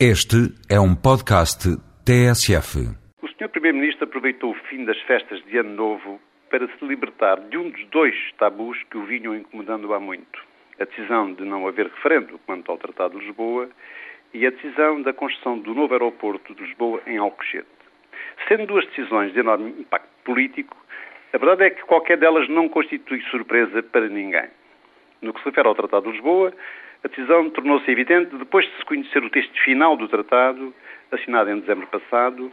Este é um podcast TSF. O Sr. Primeiro-Ministro aproveitou o fim das festas de Ano Novo para se libertar de um dos dois tabus que o vinham incomodando há muito. A decisão de não haver referendo quanto ao Tratado de Lisboa e a decisão da construção do novo aeroporto de Lisboa em Alcochete. Sendo duas decisões de enorme impacto político, a verdade é que qualquer delas não constitui surpresa para ninguém. No que se refere ao Tratado de Lisboa, a decisão tornou-se evidente depois de se conhecer o texto final do tratado, assinado em dezembro passado,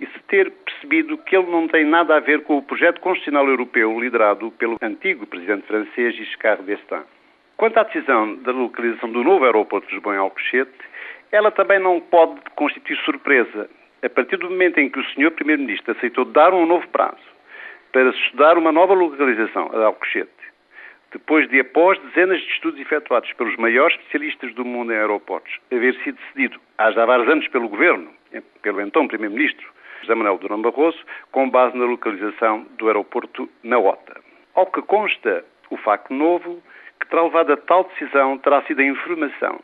e se ter percebido que ele não tem nada a ver com o projeto constitucional europeu liderado pelo antigo presidente francês Giscard d'Estaing. Quanto à decisão da localização do novo aeroporto de Lisboa em Alcochete, ela também não pode constituir surpresa, a partir do momento em que o Sr. Primeiro-Ministro aceitou dar um novo prazo para estudar uma nova localização a Alcochete depois de, após dezenas de estudos efetuados pelos maiores especialistas do mundo em aeroportos, haver sido decidido há já vários anos pelo Governo, pelo então Primeiro-Ministro, José Manuel Durão Barroso, com base na localização do aeroporto na OTA. Ao que consta, o facto novo que terá levado a tal decisão terá sido a informação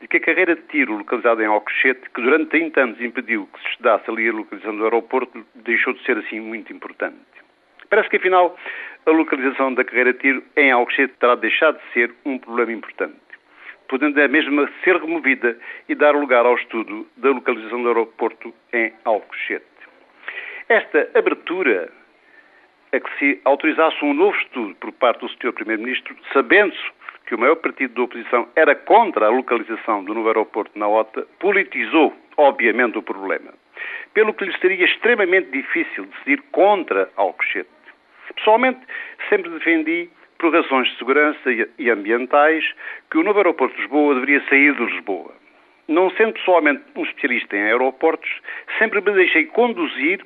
de que a carreira de tiro localizada em Alcochete, que durante 30 anos impediu que se estudasse ali a localização do aeroporto, deixou de ser assim muito importante. Parece que, afinal, a localização da carreira de tiro em Alcochete terá deixado de ser um problema importante, podendo a mesma ser removida e dar lugar ao estudo da localização do aeroporto em Alcochete. Esta abertura a que se autorizasse um novo estudo por parte do Sr. Primeiro-Ministro, sabendo-se que o maior partido da oposição era contra a localização do novo aeroporto na OTA, politizou, obviamente, o problema. Pelo que lhe seria extremamente difícil decidir contra Alcochete. Pessoalmente, sempre defendi, por razões de segurança e ambientais, que o novo aeroporto de Lisboa deveria sair de Lisboa. Não sendo pessoalmente um especialista em aeroportos, sempre me deixei conduzir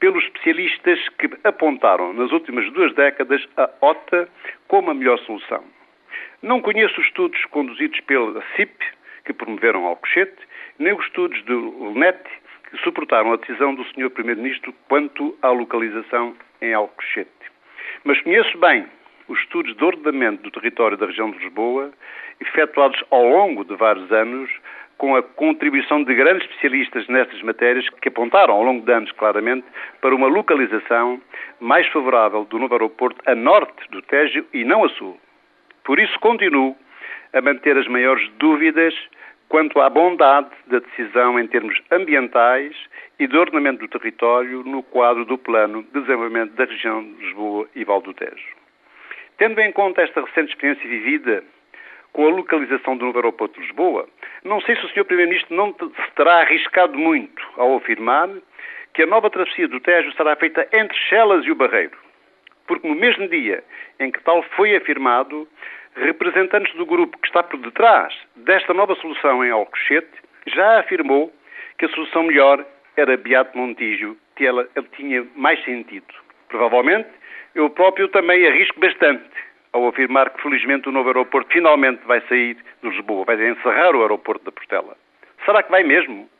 pelos especialistas que apontaram nas últimas duas décadas a OTA como a melhor solução. Não conheço os estudos conduzidos pela CIP, que promoveram Alcochete, nem os estudos do LNET, que suportaram a decisão do Sr. Primeiro-Ministro quanto à localização em Alcochete. Mas conheço bem os estudos de ordenamento do território da região de Lisboa, efetuados ao longo de vários anos, com a contribuição de grandes especialistas nestas matérias que apontaram ao longo de anos claramente para uma localização mais favorável do novo aeroporto a norte do Tejo e não a sul. Por isso continuo a manter as maiores dúvidas quanto à bondade da decisão em termos ambientais e de ordenamento do território no quadro do Plano de Desenvolvimento da região de Lisboa e Val do Tejo. Tendo em conta esta recente experiência vivida com a localização do novo aeroporto de Lisboa, não sei se o Sr. Primeiro-Ministro não se terá arriscado muito ao afirmar que a nova travessia do Tejo será feita entre Chelas e o Barreiro, porque no mesmo dia em que tal foi afirmado, representantes do grupo que está por detrás desta nova solução em Alcochete já afirmou que a solução melhor era Beato Montijo, que ela, ela tinha mais sentido. Provavelmente, eu próprio também arrisco bastante ao afirmar que, felizmente, o novo aeroporto finalmente vai sair de Lisboa, vai encerrar o aeroporto da Portela. Será que vai mesmo?